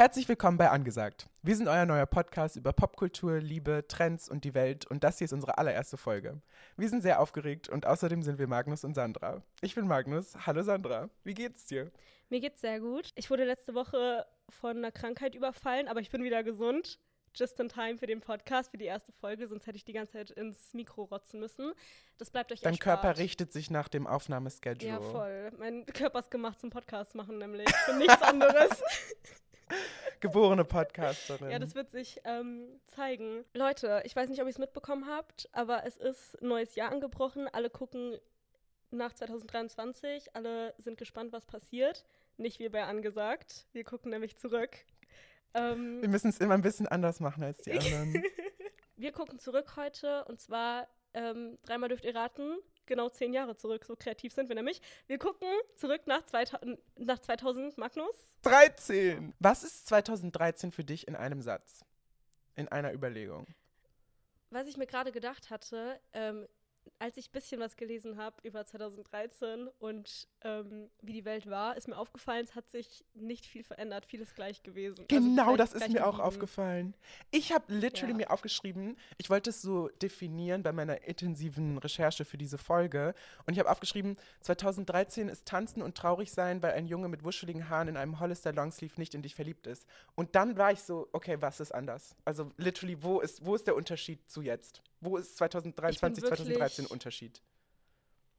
Herzlich willkommen bei Angesagt. Wir sind euer neuer Podcast über Popkultur, Liebe, Trends und die Welt und das hier ist unsere allererste Folge. Wir sind sehr aufgeregt und außerdem sind wir Magnus und Sandra. Ich bin Magnus. Hallo Sandra. Wie geht's dir? Mir geht's sehr gut. Ich wurde letzte Woche von einer Krankheit überfallen, aber ich bin wieder gesund. Just in time für den Podcast, für die erste Folge, sonst hätte ich die ganze Zeit ins Mikro rotzen müssen. Das bleibt euch Dein erspart. Körper richtet sich nach dem Aufnahmeschedule. Ja, voll. Mein Körper ist gemacht zum Podcast machen, nämlich. Für nichts anderes. Geborene Podcasterin. ja, das wird sich ähm, zeigen. Leute, ich weiß nicht, ob ihr es mitbekommen habt, aber es ist ein neues Jahr angebrochen. Alle gucken nach 2023. Alle sind gespannt, was passiert. Nicht wie bei angesagt. Wir gucken nämlich zurück. Ähm, wir müssen es immer ein bisschen anders machen als die anderen. wir gucken zurück heute und zwar ähm, dreimal dürft ihr raten, genau zehn Jahre zurück. So kreativ sind wir nämlich. Wir gucken zurück nach 2000, nach 2000 Magnus. 13! Was ist 2013 für dich in einem Satz? In einer Überlegung? Was ich mir gerade gedacht hatte, ähm, als ich ein bisschen was gelesen habe über 2013 und ähm, wie die Welt war, ist mir aufgefallen, es hat sich nicht viel verändert, vieles gleich gewesen. Genau, also das ist mir auch aufgefallen. Ich habe literally ja. mir aufgeschrieben, ich wollte es so definieren bei meiner intensiven Recherche für diese Folge und ich habe aufgeschrieben, 2013 ist Tanzen und traurig sein, weil ein Junge mit wuscheligen Haaren in einem Hollister Longsleeve nicht in dich verliebt ist. Und dann war ich so, okay, was ist anders? Also literally, wo ist, wo ist der Unterschied zu jetzt? Wo ist 2023, 2013 Unterschied?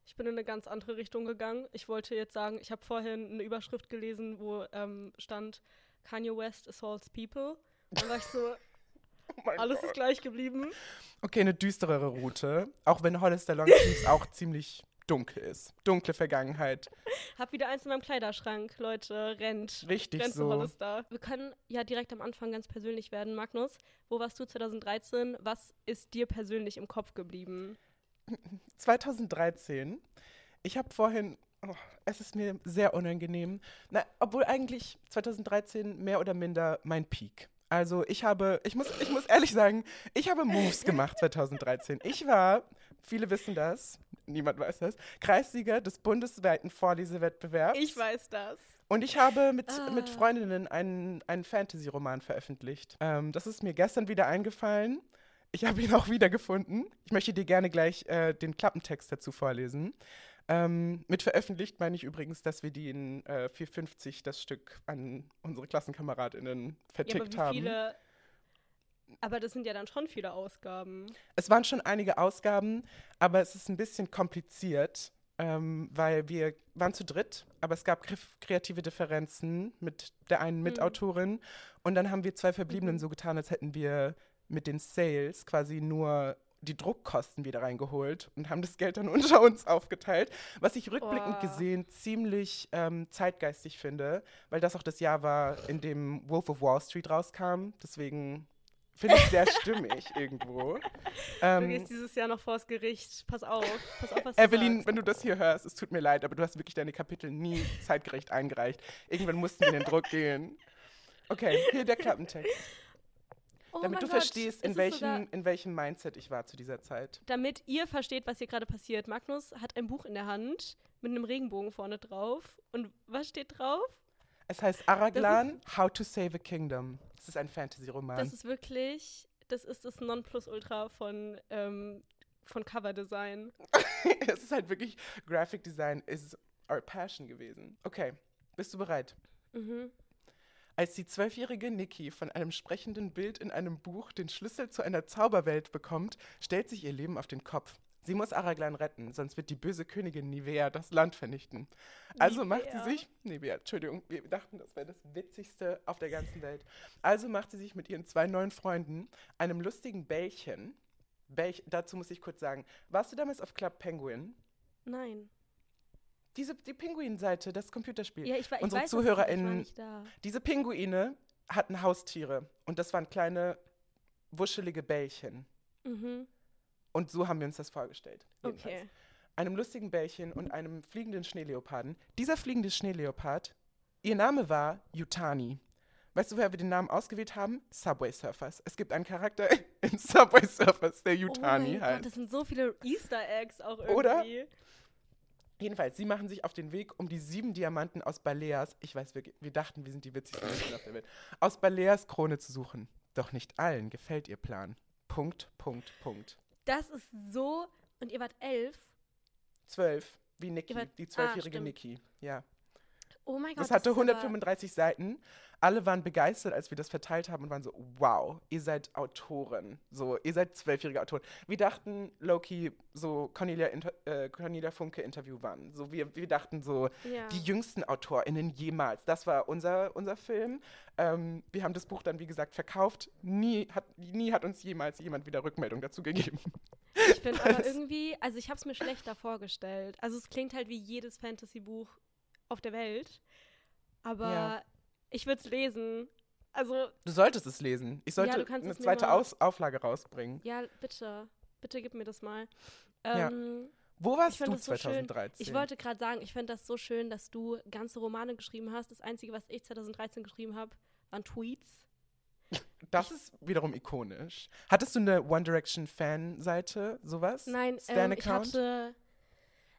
Ich bin in eine ganz andere Richtung gegangen. Ich wollte jetzt sagen, ich habe vorhin eine Überschrift gelesen, wo ähm, stand Kanye West assaults people. Und war ich so, oh alles Gott. ist gleich geblieben. Okay, eine düsterere Route. Auch wenn Hollister Longsleeves auch ziemlich dunkel ist. Dunkle Vergangenheit. Hab wieder eins in meinem Kleiderschrank, Leute. Rennt. Richtig Rennt so. Hollister. Wir können ja direkt am Anfang ganz persönlich werden. Magnus, wo warst du 2013? Was ist dir persönlich im Kopf geblieben? 2013. Ich habe vorhin, oh, es ist mir sehr unangenehm, na, obwohl eigentlich 2013 mehr oder minder mein Peak. Also ich habe, ich muss, ich muss ehrlich sagen, ich habe Moves gemacht 2013. Ich war, viele wissen das, niemand weiß das, Kreissieger des bundesweiten Vorlesewettbewerbs. Ich weiß das. Und ich habe mit, ah. mit Freundinnen einen, einen Fantasy-Roman veröffentlicht. Ähm, das ist mir gestern wieder eingefallen. Ich habe ihn auch wiedergefunden. Ich möchte dir gerne gleich äh, den Klappentext dazu vorlesen. Ähm, mit veröffentlicht meine ich übrigens, dass wir die in äh, 450 das Stück an unsere KlassenkameradInnen vertickt ja, aber wie viele haben. Aber das sind ja dann schon viele Ausgaben. Es waren schon einige Ausgaben, aber es ist ein bisschen kompliziert, ähm, weil wir waren zu dritt, aber es gab kreative Differenzen mit der einen mhm. Mitautorin. Und dann haben wir zwei Verbliebenen mhm. so getan, als hätten wir mit den Sales quasi nur die Druckkosten wieder reingeholt und haben das Geld dann unter uns aufgeteilt, was ich rückblickend oh. gesehen ziemlich ähm, zeitgeistig finde, weil das auch das Jahr war, in dem Wolf of Wall Street rauskam. Deswegen finde ich sehr stimmig irgendwo. Ähm, du gehst dieses Jahr noch vors Gericht. Pass auf. Pass auf, was Evelyn, du wenn du das hier hörst, es tut mir leid, aber du hast wirklich deine Kapitel nie zeitgerecht eingereicht. Irgendwann mussten wir in den Druck gehen. Okay, hier der Klappentext. Oh damit du Gott, verstehst, in welchem, in welchem Mindset ich war zu dieser Zeit. Damit ihr versteht, was hier gerade passiert. Magnus hat ein Buch in der Hand mit einem Regenbogen vorne drauf. Und was steht drauf? Es heißt Araglan, How to Save a Kingdom. Das ist ein Fantasy-Roman. Das ist wirklich, das ist das Nonplusultra von, ähm, von Coverdesign. es ist halt wirklich, Graphic Design is our passion gewesen. Okay, bist du bereit? Mhm. Als die zwölfjährige Nikki von einem sprechenden Bild in einem Buch den Schlüssel zu einer Zauberwelt bekommt, stellt sich ihr Leben auf den Kopf. Sie muss Araglan retten, sonst wird die böse Königin Nivea das Land vernichten. Also Nivea. macht sie sich, Nivea, Entschuldigung, wir dachten, das wäre das Witzigste auf der ganzen Welt. Also macht sie sich mit ihren zwei neuen Freunden, einem lustigen Bällchen, Bällchen, dazu muss ich kurz sagen, warst du damals auf Club Penguin? Nein. Diese, die Pinguin-Seite, das Computerspiel. Ja, ich, ich Unsere weiß, ZuhörerInnen, diese Pinguine hatten Haustiere und das waren kleine, wuschelige Bällchen. Mhm. Und so haben wir uns das vorgestellt. Jedenfalls. Okay. Einem lustigen Bällchen und einem fliegenden Schneeleoparden. Dieser fliegende Schneeleopard, ihr Name war Yutani. Weißt du, woher wir den Namen ausgewählt haben? Subway Surfers. Es gibt einen Charakter in Subway Surfers, der Yutani oh mein halt. Gott, das sind so viele Easter Eggs auch irgendwie. Oder? Jedenfalls, sie machen sich auf den Weg, um die sieben Diamanten aus Baleas, ich weiß, wir, wir dachten, wir sind die witzigsten Menschen auf der Welt, aus Baleas Krone zu suchen. Doch nicht allen gefällt ihr Plan. Punkt, Punkt, Punkt. Das ist so. Und ihr wart elf? Zwölf, wie Niki, wart, die zwölfjährige ah, Niki, ja. Oh mein Gott. Das hatte das 135 Seiten. Alle waren begeistert, als wir das verteilt haben und waren so, wow, ihr seid Autoren. So, ihr seid zwölfjährige Autoren. Wir dachten, Loki, so Cornelia, äh, Cornelia Funke Interview waren. So, wir, wir dachten so, ja. die jüngsten AutorInnen jemals. Das war unser, unser Film. Ähm, wir haben das Buch dann, wie gesagt, verkauft. Nie hat, nie hat uns jemals jemand wieder Rückmeldung dazu gegeben. Ich finde aber irgendwie, also ich habe es mir schlechter vorgestellt. Also es klingt halt wie jedes Fantasy-Buch auf der Welt. Aber ja. ich würde es lesen. Also. Du solltest es lesen. Ich sollte ja, eine zweite Aus Auflage rausbringen. Ja, bitte. Bitte gib mir das mal. Ähm, ja. Wo warst du 2013? So ich wollte gerade sagen, ich finde das so schön, dass du ganze Romane geschrieben hast. Das Einzige, was ich 2013 geschrieben habe, waren Tweets. Das ist wiederum ikonisch. Hattest du eine One Direction Fan-Seite, sowas? Nein, ähm, ich hatte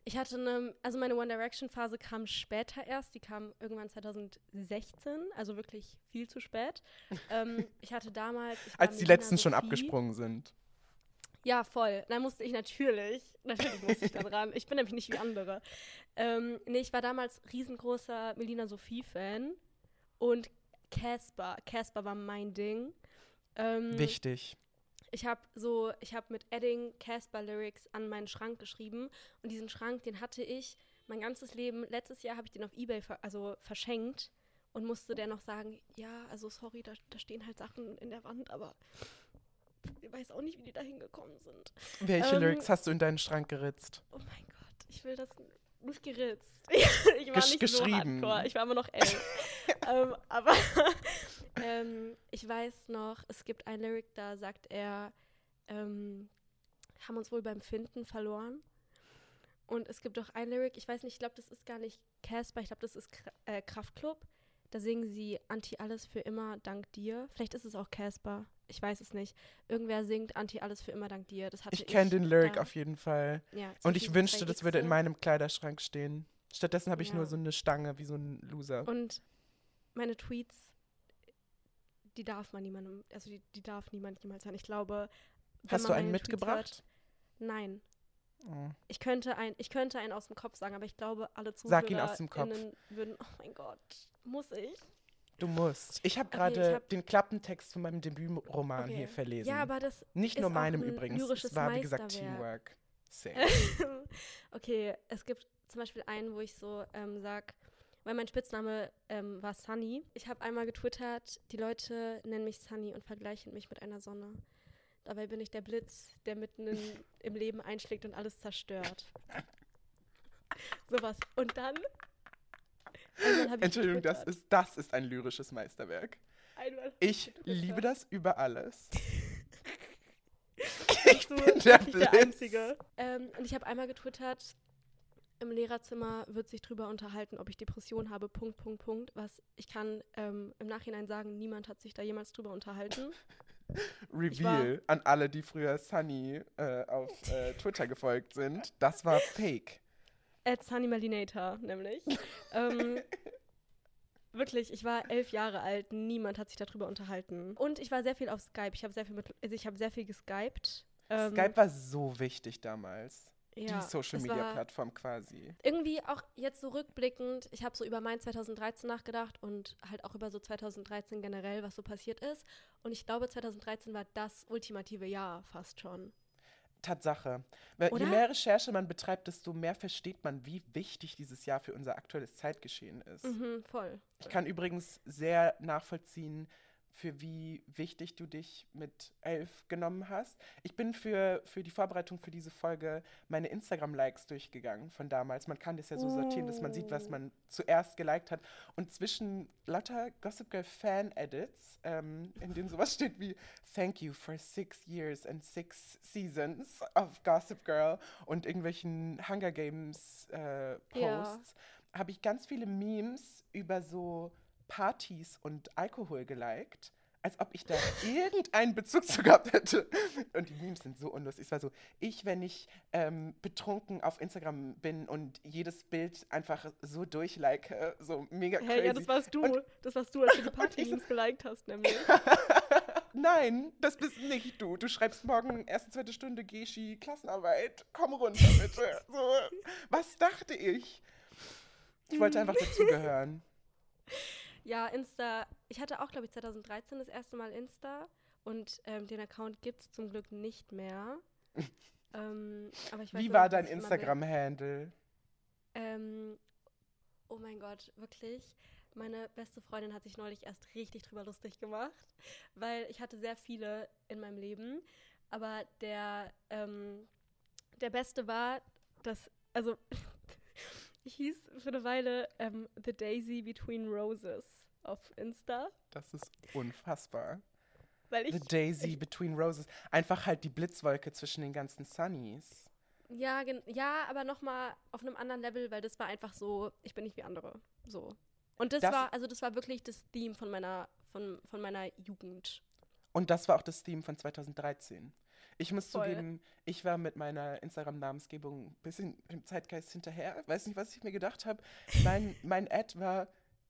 ich hatte eine, also meine One Direction Phase kam später erst, die kam irgendwann 2016, also wirklich viel zu spät. ähm, ich hatte damals. Ich Als die letzten schon abgesprungen sind. Ja, voll. Da musste ich natürlich, natürlich musste ich da dran. Ich bin nämlich nicht wie andere. Ähm, nee, ich war damals riesengroßer Melina Sophie-Fan und Casper. Casper war mein Ding. Ähm, Wichtig ich habe so, ich habe mit Edding Casper Lyrics an meinen Schrank geschrieben und diesen Schrank, den hatte ich mein ganzes Leben. Letztes Jahr habe ich den auf eBay ver also verschenkt und musste der noch sagen, ja, also sorry, da, da stehen halt Sachen in der Wand, aber ich weiß auch nicht, wie die da hingekommen sind. Welche ähm, Lyrics hast du in deinen Schrank geritzt? Oh mein Gott, ich will das nicht geritzt. ich war Gesch nicht geschrieben. so hardcore. Ich war immer noch elf. ähm, aber ähm, ich weiß noch, es gibt ein Lyric, da sagt er, ähm, haben uns wohl beim Finden verloren. Und es gibt auch ein Lyric, ich weiß nicht, ich glaube, das ist gar nicht Casper, ich glaube, das ist Kr äh, Kraftklub. Da singen sie Anti alles für immer dank dir. Vielleicht ist es auch Casper. Ich weiß es nicht. Irgendwer singt Anti alles für immer dank dir. Das hatte ich kenne den Lyric auf jeden Fall. Ja, Und ich wünschte, das würde in meinem Kleiderschrank stehen. Stattdessen habe ich ja. nur so eine Stange wie so ein Loser. Und meine Tweets, die darf man niemandem, also die, die darf niemand jemals hören. Ich glaube. Hast du einen mitgebracht? Hört, nein. Oh. Ich, könnte ein, ich könnte einen aus dem Kopf sagen, aber ich glaube, alle Zuhörer Sag ihn aus dem Kopf. würden, oh mein Gott, muss ich? Du musst. Ich habe gerade okay, hab den Klappentext von meinem Debütroman okay. hier verlesen. Ja, aber das Nicht nur meinem übrigens. Es war, wie gesagt, Teamwork. okay, es gibt zum Beispiel einen, wo ich so ähm, sag, weil mein Spitzname ähm, war Sunny. Ich habe einmal getwittert, die Leute nennen mich Sunny und vergleichen mich mit einer Sonne. Dabei bin ich der Blitz, der mitten in, im Leben einschlägt und alles zerstört. Sowas. Und dann Entschuldigung, das ist, das ist ein lyrisches Meisterwerk. Einmal ich liebe das über alles. ich bin der, der Einzige. Ähm, und ich habe einmal getwittert, im Lehrerzimmer wird sich drüber unterhalten, ob ich Depression habe, Punkt, Punkt, Punkt. Was ich kann ähm, im Nachhinein sagen, niemand hat sich da jemals drüber unterhalten. Reveal an alle, die früher Sunny äh, auf äh, Twitter gefolgt sind. Das war fake. At Sunnymalinator, nämlich. ähm, wirklich, ich war elf Jahre alt, niemand hat sich darüber unterhalten. Und ich war sehr viel auf Skype. Ich habe sehr viel mit, also ich habe sehr viel geskypt. Ähm, Skype war so wichtig damals. Ja, die Social Media Plattform quasi. Irgendwie auch jetzt so rückblickend, ich habe so über mein 2013 nachgedacht und halt auch über so 2013 generell, was so passiert ist. Und ich glaube, 2013 war das ultimative Jahr fast schon. Tatsache. Weil Je mehr Recherche man betreibt, desto mehr versteht man, wie wichtig dieses Jahr für unser aktuelles Zeitgeschehen ist. Mhm, voll. Ich kann übrigens sehr nachvollziehen, für wie wichtig du dich mit elf genommen hast. Ich bin für, für die Vorbereitung für diese Folge meine Instagram-Likes durchgegangen von damals. Man kann das ja so sortieren, dass man sieht, was man zuerst geliked hat. Und zwischen lauter Gossip Girl Fan-Edits, ähm, in denen sowas steht wie Thank you for six years and six seasons of Gossip Girl und irgendwelchen Hunger Games äh, Posts, ja. habe ich ganz viele Memes über so Partys und Alkohol geliked. als ob ich da irgendeinen Bezug zu gehabt hätte. Und die Memes sind so unlustig. Es war so, ich, wenn ich ähm, betrunken auf Instagram bin und jedes Bild einfach so durchlike, so mega crazy. Hey, ja, das warst du. Und, das warst du, als du die Party-Memes geliked hast, nämlich. Nein, das bist nicht du. Du schreibst morgen erste, zweite Stunde Geschi, Klassenarbeit. Komm runter, bitte. So, was dachte ich? Ich wollte einfach dazugehören. Ja, Insta. Ich hatte auch, glaube ich, 2013 das erste Mal Insta und ähm, den Account gibt es zum Glück nicht mehr. ähm, aber ich weiß Wie war dein Instagram-Handle? Ähm, oh mein Gott, wirklich. Meine beste Freundin hat sich neulich erst richtig drüber lustig gemacht, weil ich hatte sehr viele in meinem Leben. Aber der, ähm, der beste war, dass, also hieß für eine Weile ähm, The Daisy Between Roses auf Insta. Das ist unfassbar. Weil ich, The Daisy ich, Between Roses. Einfach halt die Blitzwolke zwischen den ganzen Sunnies. Ja, ja, aber nochmal auf einem anderen Level, weil das war einfach so, ich bin nicht wie andere. So. Und das, das war, also das war wirklich das Theme von meiner, von, von meiner Jugend. Und das war auch das Theme von 2013. Ich muss Voll. zugeben, ich war mit meiner Instagram-Namensgebung ein bisschen im Zeitgeist hinterher. Weiß nicht, was ich mir gedacht habe. Mein, mein Ad war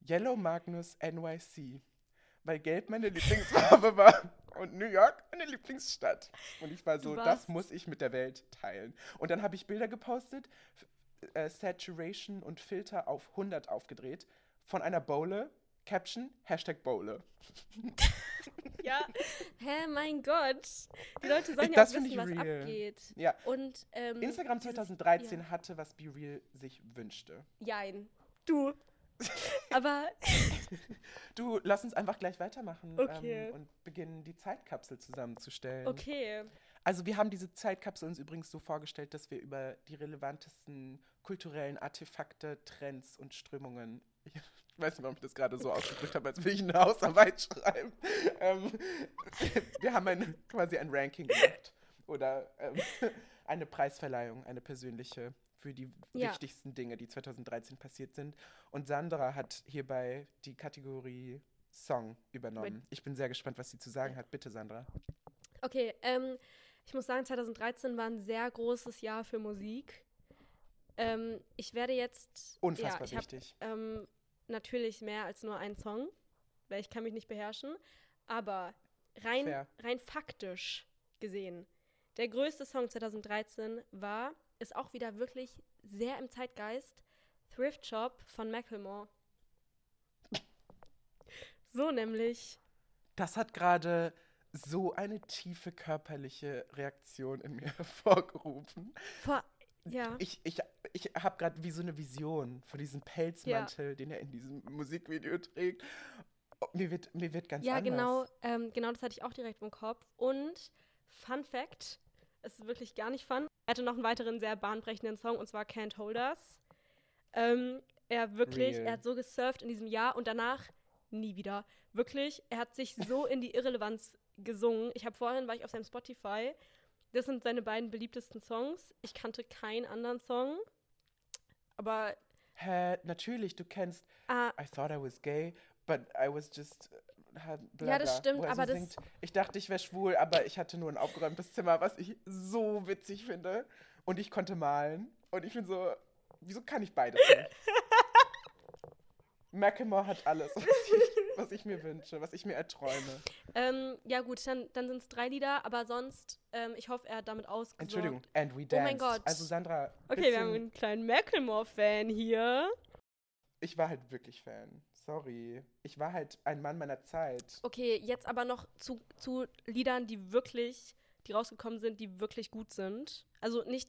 Yellow Magnus NYC, weil Gelb meine Lieblingsfarbe war und New York meine Lieblingsstadt. Und ich war so, das muss ich mit der Welt teilen. Und dann habe ich Bilder gepostet, äh, Saturation und Filter auf 100 aufgedreht, von einer Bowle, Caption, Hashtag Bowle. ja, hä, mein Gott. Die Leute sollen ja auch wissen, was real. abgeht. Ja. Und, ähm, Instagram 2013 ja. hatte, was Be Real sich wünschte. Jein. Du. Aber. du, lass uns einfach gleich weitermachen okay. ähm, und beginnen, die Zeitkapsel zusammenzustellen. Okay. Also, wir haben diese Zeitkapsel uns übrigens so vorgestellt, dass wir über die relevantesten kulturellen Artefakte, Trends und Strömungen ich weiß nicht, warum ich das gerade so ausgedrückt habe, als würde ich eine Hausarbeit schreiben. Ähm, wir haben ein, quasi ein Ranking gemacht. Oder ähm, eine Preisverleihung, eine persönliche für die ja. wichtigsten Dinge, die 2013 passiert sind. Und Sandra hat hierbei die Kategorie Song übernommen. Ich bin sehr gespannt, was sie zu sagen hat. Bitte, Sandra. Okay, ähm, ich muss sagen, 2013 war ein sehr großes Jahr für Musik. Ähm, ich werde jetzt. Unfassbar ja, wichtig. Hab, ähm, natürlich mehr als nur einen Song, weil ich kann mich nicht beherrschen. Aber rein, rein faktisch gesehen, der größte Song 2013 war, ist auch wieder wirklich sehr im Zeitgeist, Thrift Shop von Macklemore. so nämlich. Das hat gerade so eine tiefe körperliche Reaktion in mir hervorgerufen. Vor ja. Ich, ich, ich habe gerade wie so eine Vision von diesem Pelzmantel, ja. den er in diesem Musikvideo trägt. Oh, mir, wird, mir wird ganz ja, anders. Ja, genau, ähm, genau, das hatte ich auch direkt im Kopf. Und Fun Fact, es ist wirklich gar nicht fun. Er hatte noch einen weiteren sehr bahnbrechenden Song und zwar Can't Hold Us. Ähm, er wirklich, Real. er hat so gesurft in diesem Jahr und danach nie wieder. Wirklich, er hat sich so in die Irrelevanz gesungen. Ich habe vorhin, war ich auf seinem Spotify das sind seine beiden beliebtesten Songs. Ich kannte keinen anderen Song. Aber. Hä, natürlich, du kennst ah, I thought I was gay, but I was just. Bla, bla, ja, das stimmt, aber das. Ich dachte, ich wäre schwul, aber ich hatte nur ein aufgeräumtes Zimmer, was ich so witzig finde. Und ich konnte malen. Und ich bin so, wieso kann ich beides nicht? Macklemore hat alles, was ich, was ich, mir wünsche, was ich mir erträume. Ähm, ja gut, dann, dann sind es drei Lieder, aber sonst, ähm, ich hoffe, er hat damit ausgesorgt. Entschuldigung, and we danced. Oh mein Gott. Also Sandra. Okay, wir haben einen kleinen Macklemore-Fan hier. Ich war halt wirklich Fan. Sorry. Ich war halt ein Mann meiner Zeit. Okay, jetzt aber noch zu, zu Liedern, die wirklich, die rausgekommen sind, die wirklich gut sind. Also nicht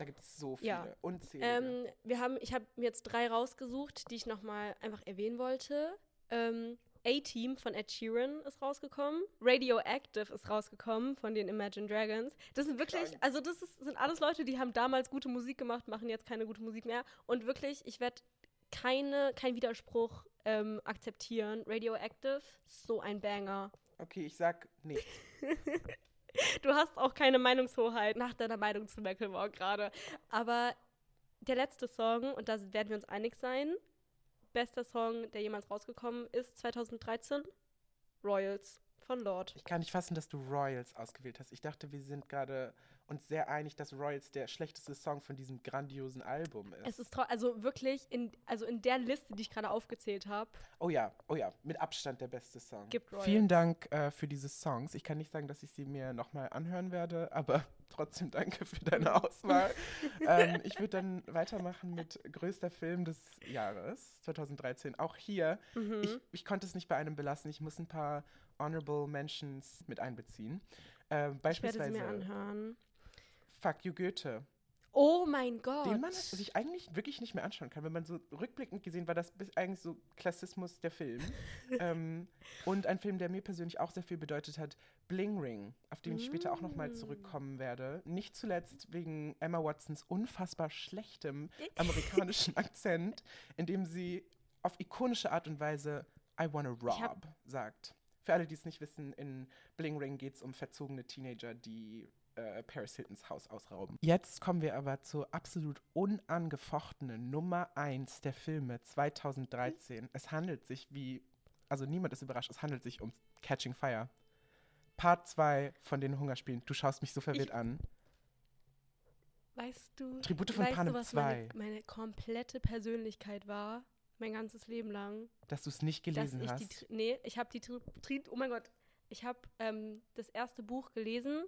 da gibt es so viele, ja. unzählige. Ähm, wir haben, ich habe mir jetzt drei rausgesucht, die ich nochmal einfach erwähnen wollte. Ähm, A-Team von Ed Sheeran ist rausgekommen. Radioactive ist rausgekommen von den Imagine Dragons. Das sind wirklich, Krank. also das ist, sind alles Leute, die haben damals gute Musik gemacht, machen jetzt keine gute Musik mehr. Und wirklich, ich werde keine, keinen Widerspruch ähm, akzeptieren. Radioactive, so ein Banger. Okay, ich sag nichts. Du hast auch keine Meinungshoheit nach deiner Meinung zu Macklemore gerade. Aber der letzte Song, und da werden wir uns einig sein, bester Song, der jemals rausgekommen ist, 2013. Royals von Lord. Ich kann nicht fassen, dass du Royals ausgewählt hast. Ich dachte, wir sind gerade uns sehr einig, dass Royals der schlechteste Song von diesem grandiosen Album ist. Es ist also wirklich in, also in der Liste, die ich gerade aufgezählt habe. Oh ja, oh ja, mit Abstand der beste Song. Gibt Royals. Vielen Dank äh, für diese Songs. Ich kann nicht sagen, dass ich sie mir nochmal anhören werde, aber trotzdem danke für deine Auswahl. ähm, ich würde dann weitermachen mit größter Film des Jahres 2013. Auch hier, mhm. ich, ich konnte es nicht bei einem belassen. Ich muss ein paar Honorable Mentions mit einbeziehen. Äh, beispielsweise. Ich werde sie mir anhören. Fuck You Goethe. Oh mein Gott. Den man sich eigentlich wirklich nicht mehr anschauen kann. Wenn man so rückblickend gesehen war, das eigentlich so Klassismus der Film. ähm, und ein Film, der mir persönlich auch sehr viel bedeutet hat, Bling Ring, auf den ich später auch nochmal mm. zurückkommen werde. Nicht zuletzt wegen Emma Watsons unfassbar schlechtem amerikanischen Akzent, in dem sie auf ikonische Art und Weise I wanna rob sagt. Für alle, die es nicht wissen, in Bling Ring geht es um verzogene Teenager, die äh, Paris Hiltons Haus ausrauben. Jetzt kommen wir aber zur absolut unangefochtenen Nummer 1 der Filme 2013. Es handelt sich wie, also niemand ist überrascht, es handelt sich um Catching Fire. Part 2 von den Hungerspielen. Du schaust mich so verwirrt ich, an. Weißt du, Tribute von weißt Panem du, was 2. Meine, meine komplette Persönlichkeit war, mein ganzes Leben lang. Dass du es nicht gelesen hast? Die, nee, ich habe die, Tri oh mein Gott, ich habe ähm, das erste Buch gelesen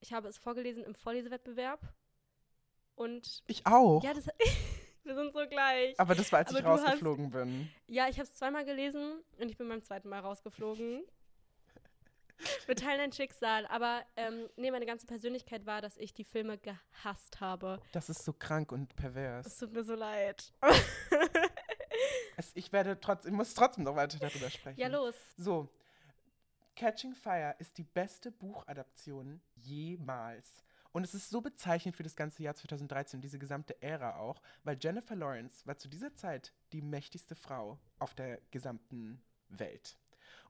ich habe es vorgelesen im Vorlesewettbewerb. Und. Ich auch. Ja, das. wir sind so gleich. Aber das war, als Aber ich rausgeflogen hast, bin. Ja, ich habe es zweimal gelesen und ich bin beim zweiten Mal rausgeflogen. wir teilen ein Schicksal. Aber ähm, nee, meine ganze Persönlichkeit war, dass ich die Filme gehasst habe. Das ist so krank und pervers. Es tut mir so leid. es, ich werde trotzdem, muss trotzdem noch weiter darüber sprechen. Ja, los. So, Catching Fire ist die beste Buchadaption jemals. Und es ist so bezeichnend für das ganze Jahr 2013, diese gesamte Ära auch, weil Jennifer Lawrence war zu dieser Zeit die mächtigste Frau auf der gesamten Welt.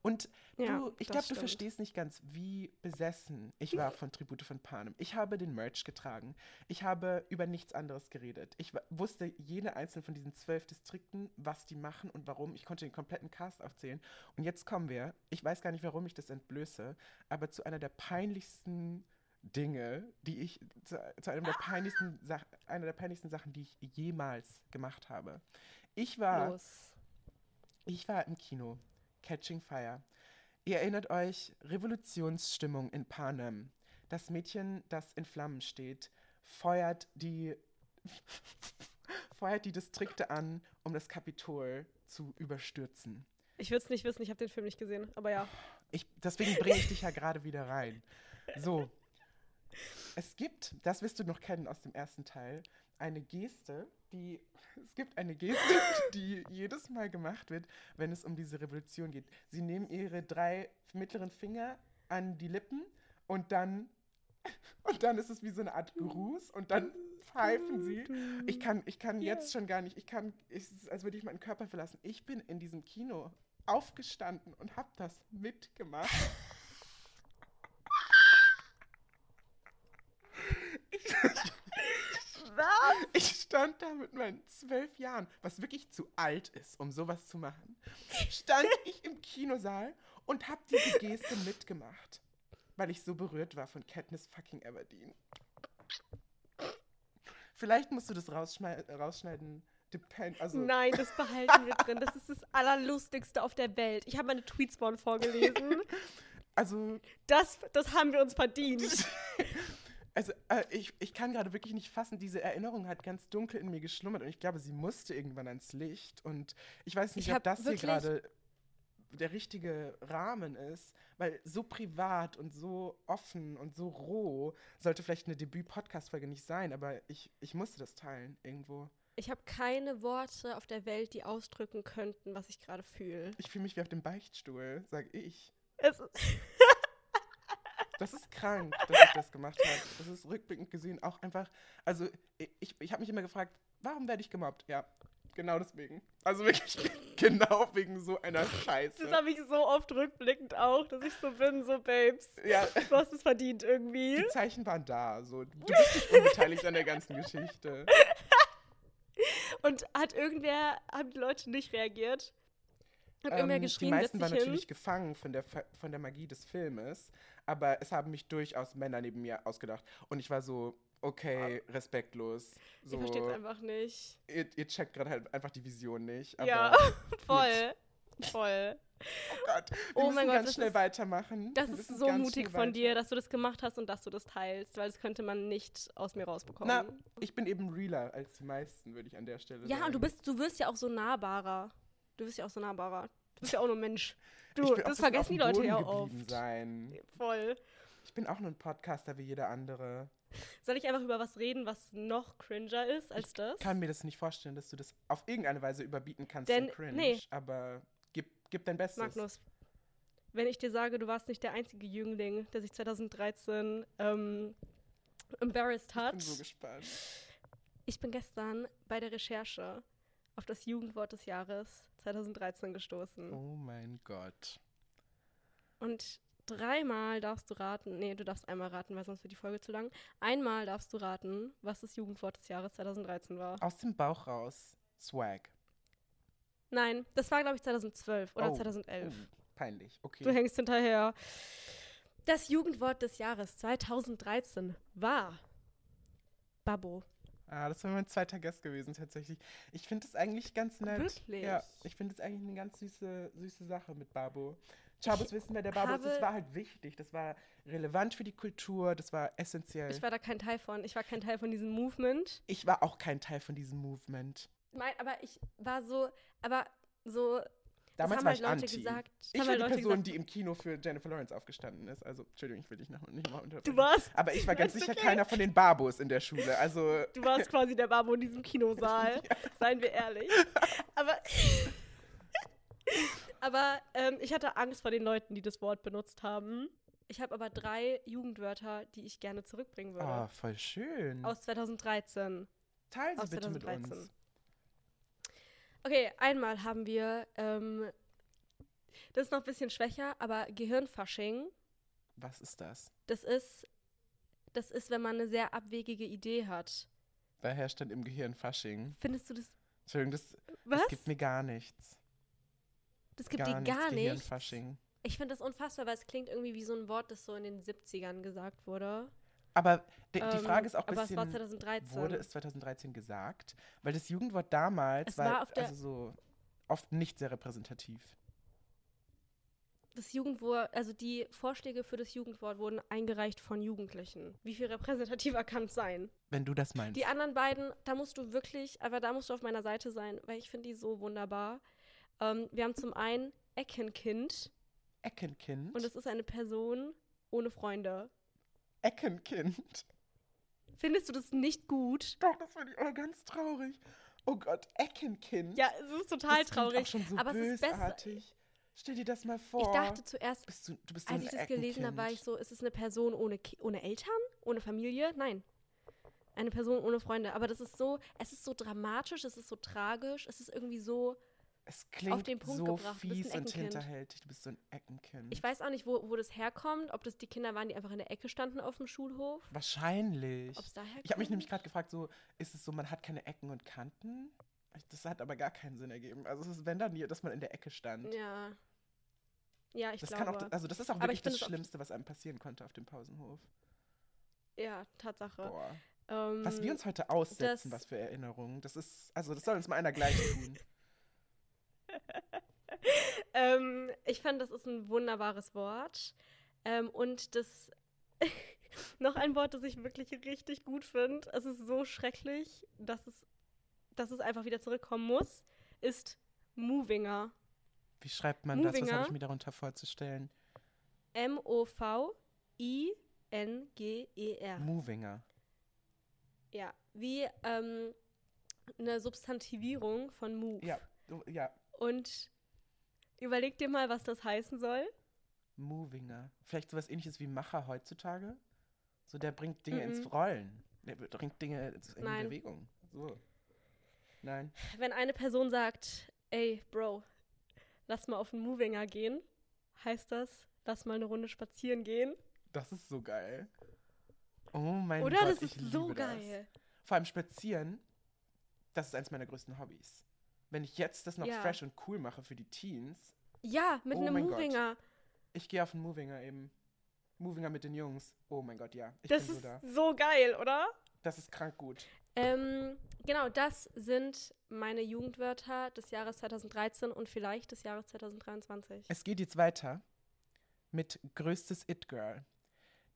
Und ja, du, ich glaube, du verstehst nicht ganz, wie besessen ich war von Tribute von Panem. Ich habe den Merch getragen. Ich habe über nichts anderes geredet. Ich wusste jede einzelne von diesen zwölf Distrikten, was die machen und warum. Ich konnte den kompletten Cast aufzählen. Und jetzt kommen wir, ich weiß gar nicht, warum ich das entblöße, aber zu einer der peinlichsten Dinge, die ich, zu, zu einem der peinlichsten, einer der peinlichsten Sachen, die ich jemals gemacht habe. Ich war, Los. ich war im Kino Catching Fire. Ihr erinnert euch, Revolutionsstimmung in Panem. Das Mädchen, das in Flammen steht, feuert die, feuert die Distrikte an, um das Kapitol zu überstürzen. Ich würde es nicht wissen, ich habe den Film nicht gesehen, aber ja. Ich, deswegen bringe ich dich ja gerade wieder rein. So. Es gibt, das wirst du noch kennen aus dem ersten Teil, eine Geste, die es gibt eine Geste, die jedes Mal gemacht wird, wenn es um diese Revolution geht. Sie nehmen ihre drei mittleren Finger an die Lippen und dann und dann ist es wie so eine Art Gruß und dann pfeifen sie. Ich kann, ich kann yeah. jetzt schon gar nicht, ich kann, es ist, als würde ich meinen Körper verlassen. Ich bin in diesem Kino aufgestanden und habe das mitgemacht. ich, was? Ich stand da mit meinen zwölf Jahren, was wirklich zu alt ist, um sowas zu machen. Stand ich im Kinosaal und hab diese Geste mitgemacht, weil ich so berührt war von Katniss fucking Everdeen. Vielleicht musst du das rausschneiden. Depend, also Nein, das behalten wir drin. Das ist das Allerlustigste auf der Welt. Ich habe meine Tweets vorgelesen. Also. Das, das haben wir uns verdient. Also äh, ich, ich kann gerade wirklich nicht fassen, diese Erinnerung hat ganz dunkel in mir geschlummert und ich glaube, sie musste irgendwann ans Licht. Und ich weiß nicht, ich ob das hier gerade der richtige Rahmen ist, weil so privat und so offen und so roh sollte vielleicht eine Debüt-Podcast-Folge nicht sein, aber ich, ich musste das teilen irgendwo. Ich habe keine Worte auf der Welt, die ausdrücken könnten, was ich gerade fühle. Ich fühle mich wie auf dem Beichtstuhl, sag ich. Es ist Das ist krank, dass ich das gemacht habe. Das ist rückblickend gesehen auch einfach. Also, ich, ich habe mich immer gefragt, warum werde ich gemobbt? Ja, genau deswegen. Also wirklich genau wegen so einer Scheiße. Das habe ich so oft rückblickend auch, dass ich so bin, so Babes. Ja. Du hast es verdient irgendwie. Die Zeichen waren da. So. Du bist nicht unbeteiligt an der ganzen Geschichte. Und hat irgendwer, haben die Leute nicht reagiert? Irgendwer Ähm, geschrien, die meisten waren hin. natürlich gefangen von der, von der Magie des Filmes, aber es haben mich durchaus Männer neben mir ausgedacht. Und ich war so, okay, respektlos. So, Ich verstehe es einfach nicht. Ihr, ihr checkt gerade halt einfach die Vision nicht. Ja, voll. Voll. Oh Gott, wir Oh müssen mein Gott, ganz das schnell ist- weitermachen. Das ist so mutig von dir, dass du das gemacht hast und dass du das teilst, weil das könnte man nicht aus mir rausbekommen. Na, ich bin eben realer als die meisten, würde ich an der Stelle ja, sagen. und du bist, du wirst ja auch so nahbarer. Du wirst ja auch so nahbarer. Du bist ja auch nur Mensch. Du, Ich das vergessen die Leute ja oft. Sein. Voll. Ich bin auch nur ein Podcaster wie jeder andere. Soll ich einfach über was reden, was noch cringer ist als das? Ich kann mir das nicht vorstellen, dass du das auf irgendeine Weise überbieten kannst, Denn- cringe. nee. Aber gib, gib dein Bestes. Magnus, wenn ich dir sage, du warst nicht der einzige Jüngling, der sich 2013 ähm, embarrassed Ich hat. bin so gespannt. Ich bin gestern bei der Recherche auf das Jugendwort des Jahres 2013 gestoßen. Oh mein Gott. Und dreimal darfst du raten, nee, du darfst einmal raten, weil sonst wird die Folge zu lang. Einmal darfst du raten, was das Jugendwort des Jahres 2013 war. Aus dem Bauch raus. Swag. Nein, das war, glaube ich, 2012 oder Oh. 2011. Oh, peinlich. Okay. Du hängst hinterher. Das Jugendwort des Jahres 2013 war Babbo. Ah, das wäre mein zweiter Gast gewesen tatsächlich. Ich finde das eigentlich ganz nett. Wirklich? Ja, ich finde das eigentlich eine ganz süße, süße Sache mit Babo. Chabos wissen, wer der Babo ist. Das war halt wichtig. Das war relevant für die Kultur. Das war essentiell. Ich war da kein Teil von. Ich war kein Teil von diesem Movement. ich war auch kein Teil von diesem Movement. Mein, aber ich war so, aber so. Damals war halt ich Leute anti. gesagt- ich war halt die Leute Person, gesagt- die im Kino für Jennifer Lawrence aufgestanden ist. Also, Entschuldigung, ich will dich noch nicht nochmal unterbrechen. Du warst, Aber ich war ganz sicher okay. keiner von den Babos in der Schule. Also, du warst quasi der Babo in diesem Kinosaal. Seien wir ehrlich. Aber. aber ähm, ich hatte Angst vor den Leuten, die das Wort benutzt haben. Ich habe aber drei Jugendwörter, die ich gerne zurückbringen würde. oh, voll schön. Aus 2013. Teil sie aus bitte mit 2013. uns. Okay, einmal haben wir, ähm, das ist noch ein bisschen schwächer, aber Gehirnfasching. Was ist das? Das ist, das ist, wenn man eine sehr abwegige Idee hat. Da herrscht dann im Gehirn Fasching. Findest du das? Entschuldigung, das, Was? das gibt mir gar nichts. Das gibt gar dir gar nichts. nichts. Gehirnfasching. Ich finde das unfassbar, weil es klingt irgendwie wie so ein Wort, das so in den 70ern gesagt wurde. Aber die, Ähm, Frage ist auch ein es bisschen, 2013. wurde es 2013 gesagt? Weil das Jugendwort damals Es war, war also so oft nicht sehr repräsentativ. Das Jugendwort, also die Vorschläge für das Jugendwort wurden eingereicht von Jugendlichen. Wie viel repräsentativer kann es sein? Wenn du das meinst. Die anderen beiden, da musst du wirklich, aber da musst du auf meiner Seite sein, weil ich finde die so wunderbar. Ähm, wir haben zum einen Eckenkind Eckenkind. und es ist eine Person ohne Freunde. Eckenkind. Findest du das nicht gut? Doch, das finde ich aber ganz traurig. Oh Gott, Eckenkind. Ja, es ist total das traurig. Auch schon so aber es ist besser. bösartig. Stell dir das mal vor. Ich dachte zuerst, bist du, du bist als ich das gelesen habe, war ich so, ist es eine Person ohne, ohne Eltern? Ohne Familie? Nein. Eine Person ohne Freunde. Aber das ist so, es ist so dramatisch, es ist so tragisch, es ist irgendwie so, Es klingt den Punkt so gebracht, fies und hinterhältig. Du bist so ein Eckenkind. ich weiß auch nicht, wo, wo das herkommt, ob das die Kinder waren, die einfach in der Ecke standen auf dem Schulhof. Wahrscheinlich. Ob es daher. Ich habe mich nämlich gerade gefragt, so, ist es so, man hat keine Ecken und Kanten? Das hat aber gar keinen Sinn ergeben. Also es ist, wenn dann dass man in der Ecke stand. Ja. Ja, ich das glaube. kann auch, also das ist auch wirklich das Schlimmste, was einem passieren konnte auf dem Pausenhof. ja, Tatsache. Boah. Ähm, Was wir uns heute aussetzen, was für Erinnerungen. Das ist, also das soll uns mal einer gleich tun. ähm, ich fand, das ist ein wunderbares Wort. Ähm, und das noch ein Wort, das ich wirklich richtig gut finde. Es ist so schrecklich, dass es, dass es einfach wieder zurückkommen muss, ist Movinger. Wie schreibt man das? Was Movinger. habe ich mir darunter vorzustellen? M-O-V-I-N-G-E-R. Movinger. Ja, wie ähm, eine Substantivierung von Move. Ja, ja, Und überleg dir mal, was das heißen soll. Movinger. Vielleicht sowas ähnliches wie Macher heutzutage? So, der bringt Dinge Mhm. ins Rollen. Der bringt Dinge in Nein. Bewegung. So. Nein. Wenn eine Person sagt, ey, Bro, lass mal auf den Movinger gehen, heißt das, lass mal eine Runde spazieren gehen. Das ist so geil. Oh mein Oder? Gott, das ich ist so liebe geil. Das. Vor allem spazieren, das ist eines meiner größten Hobbys. Wenn ich jetzt das noch Ja. fresh und cool mache für die Teens. Ja, mit Oh einem mein Gott. Movinger. Ich gehe auf einen Movinger eben. Movinger mit den Jungs. Oh mein Gott, ja. Ich Das bin so ist da. so geil, oder? Das ist krank gut. Ähm, genau, das sind meine Jugendwörter des Jahres 2013 und vielleicht des Jahres 2023. Es geht jetzt weiter mit größtes It-Girl.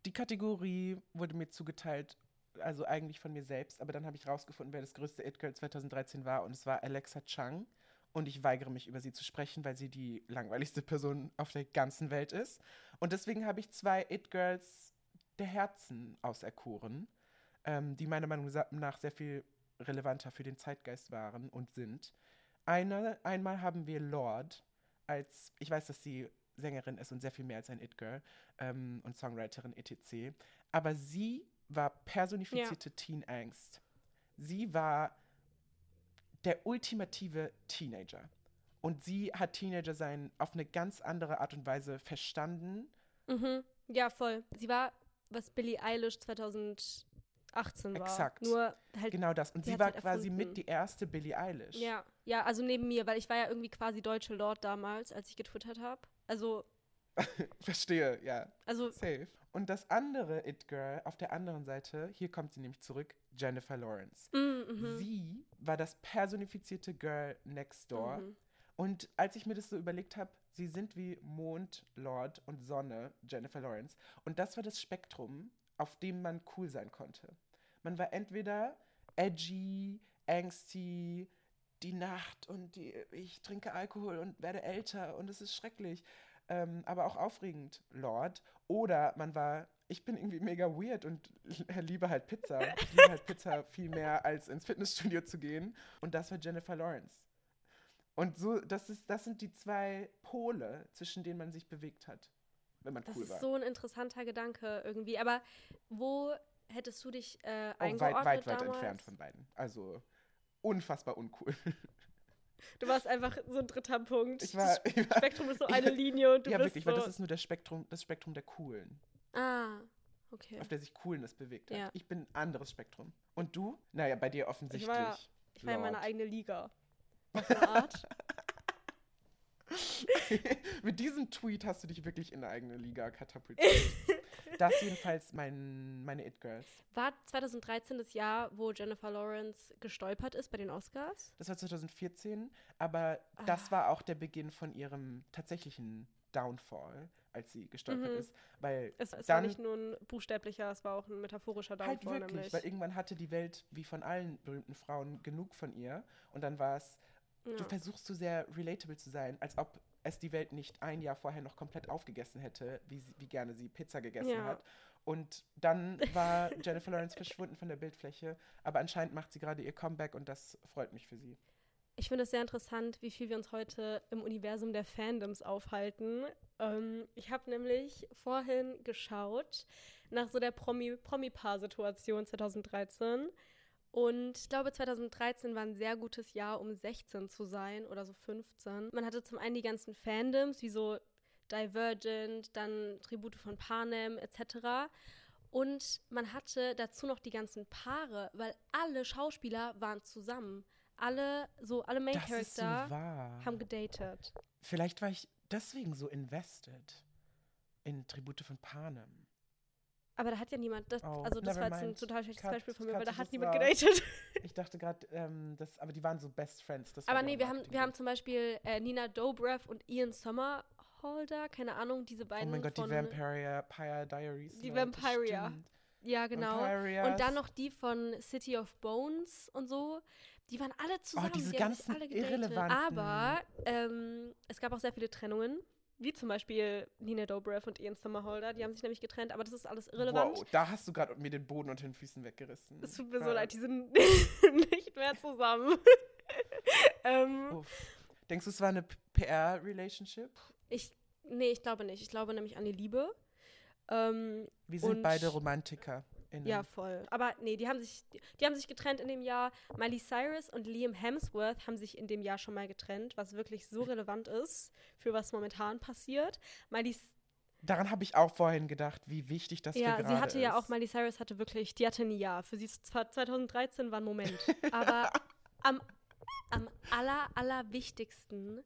Die Kategorie wurde mir zugeteilt, also eigentlich von mir selbst, aber dann habe ich rausgefunden, wer das größte It-Girl 2013 war und es war Alexa Chung. Und ich weigere mich, über sie zu sprechen, weil sie die langweiligste Person auf der ganzen Welt ist. Und deswegen habe ich zwei It-Girls der Herzen auserkoren, ähm, die meiner Meinung nach sehr viel relevanter für den Zeitgeist waren und sind. Eine, einmal haben wir Lord als, ich weiß, dass sie Sängerin ist und sehr viel mehr als ein It-Girl ähm, und Songwriterin etc. Aber sie war personifizierte Teen-Angst. Sie war der ultimative Teenager. Und sie hat Teenager sein auf eine ganz andere Art und Weise verstanden. Mhm. Ja, voll. Sie war, was Billie Eilish 2018 war. Exakt. Nur halt. Genau das. Und Sie war halt quasi erfunden. mit die erste Billie Eilish. Ja, ja, also neben mir, weil ich war ja irgendwie quasi deutsche Lord damals, als ich getwittert habe. Also, Verstehe, ja. also Safe. Und das andere It-Girl auf der anderen Seite, hier kommt sie nämlich zurück, Jennifer Lawrence. mm, mhm. Sie war das personifizierte Girl next door. Mhm. Und als ich mir das so überlegt habe, sie sind wie Mond, Lord und Sonne, Jennifer Lawrence. Und das war das Spektrum, auf dem man cool sein konnte. Man war entweder edgy, angsty, die Nacht und die, ich trinke Alkohol und werde älter und es ist schrecklich, ähm, aber auch aufregend, Lord. Oder man war, ich bin irgendwie mega weird und liebe halt Pizza. Ich liebe halt Pizza viel mehr als ins Fitnessstudio zu gehen. Und das war Jennifer Lawrence. Und so, das, ist, das sind die zwei Pole, zwischen denen man sich bewegt hat, wenn man Das cool ist war. so ein interessanter Gedanke irgendwie. Aber wo hättest du dich äh, oh, eingeordnet weit, weit, weit damals? entfernt von beiden. Also unfassbar uncool. Du warst einfach so ein dritter Punkt. Ich war, das ich war Spektrum ist so eine war- Linie und du ja, bist wirklich, so. weil das ist nur das Spektrum, das Spektrum der Coolen, ah, okay. auf der sich Coolness bewegt hat. Ja. Ich bin ein anderes Spektrum. Und du? Naja, bei dir offensichtlich. Ich war, ich war in meiner eigenen Liga. Auf eine Art. Mit diesem Tweet hast du dich wirklich in eine eigene Liga katapultiert. Das jedenfalls mein, meine It-Girls. War 2013 das Jahr, wo Jennifer Lawrence gestolpert ist bei den Oscars? Das war 2014, aber Ah. das war auch der Beginn von ihrem tatsächlichen Downfall, als sie gestolpert Mhm. ist. Weil Es, es war nicht nur ein buchstäblicher, es war auch ein metaphorischer halt Downfall wirklich, nämlich. weil irgendwann hatte die Welt, wie von allen berühmten Frauen, genug von ihr. Und dann war es, du ja. versuchst so sehr relatable zu sein, als ob es die Welt nicht ein Jahr vorher noch komplett aufgegessen hätte, wie, sie, wie gerne sie Pizza gegessen Ja. hat. Und dann war Jennifer Lawrence verschwunden von der Bildfläche, aber anscheinend macht sie gerade ihr Comeback und das freut mich für sie. Ich finde es sehr interessant, wie viel wir uns heute im Universum der Fandoms aufhalten. Ähm, ich habe nämlich vorhin geschaut nach so der Promi- Promi-Paar-Situation 2013. Und ich glaube, 2013 war ein sehr gutes Jahr, um 16 zu sein oder so 15. Man hatte zum einen die ganzen Fandoms, wie so Divergent, dann Tribute von Panem etc. Und man hatte dazu noch die ganzen Paare, weil alle Schauspieler waren zusammen. Alle, so alle Main so Character wahr. haben gedatet. Vielleicht war ich deswegen so invested in Tribute von Panem. Aber da hat ja niemand, das, Oh, also das war jetzt ein total schlechtes Cut- Beispiel von mir, cut weil da hat niemand raus. gedatet. Ich dachte gerade, ähm, das, aber die waren so Best Friends. Das war Aber nee, wir haben, wir haben zum Beispiel äh, Nina Dobrev und Ian Somerhalder, keine Ahnung, diese Oh beiden mein Gott, die von, Vampire Pyre Diaries. Die Leute, Vampiria. stimmt. Ja, genau. Vampirias. Und dann noch die von City of Bones und so. Die waren alle zusammen. Oh, diese die ganzen alle irrelevanten- Aber ähm, es gab auch sehr viele Trennungen. Wie zum Beispiel Nina Dobrev und Ian Somerhalder. Die haben sich nämlich getrennt, aber das ist alles irrelevant. Wow, da hast du gerade mir den Boden unter den Füßen weggerissen. Es tut mir so Ja. leid, die sind nicht mehr zusammen. ähm. Denkst du, es war eine PR-Relationship? ich, nee, ich glaube nicht. Ich glaube nämlich an die Liebe. Ähm, Wir sind beide Romantiker. Ja, voll. Aber nee, die haben, sich, die, haben sich getrennt in dem Jahr. Miley Cyrus und Liam Hemsworth haben sich in dem Jahr schon mal getrennt, was wirklich so relevant ist für was momentan passiert. Miley, Daran habe ich auch vorhin gedacht, wie wichtig das ja, für sie gerade hatte ist. ja auch, Miley Cyrus hatte wirklich, die hatte ein Jahr. Für sie ist zwar 2013 war ein Moment. aber am am aller, allerwichtigsten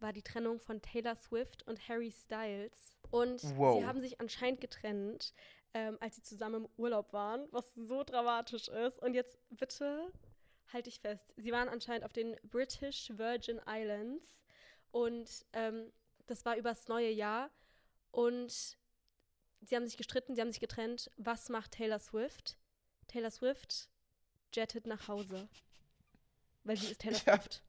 war die Trennung von Taylor Swift und Harry Styles. Und wow. sie haben sich anscheinend getrennt, ähm, als sie zusammen im Urlaub waren, was so dramatisch ist. Und jetzt bitte halte ich fest. Sie waren anscheinend auf den British Virgin Islands und ähm, das war übers neue Jahr. Und sie haben sich gestritten, sie haben sich getrennt. Was macht Taylor Swift? Taylor Swift jettet nach Hause. Weil sie ist Taylor ja. Swift.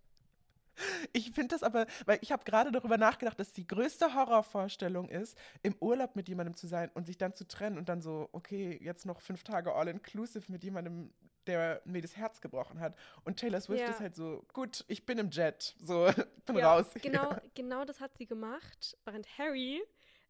Ich finde das aber, weil ich habe gerade darüber nachgedacht, dass die größte Horrorvorstellung ist, im Urlaub mit jemandem zu sein und sich dann zu trennen und dann so, okay, jetzt noch fünf Tage all-inclusive mit jemandem, der mir das Herz gebrochen hat. Und Taylor Swift ja. ist halt so, gut, ich bin im Jet, so, bin ja, raus. Genau, genau das hat sie gemacht, während Harry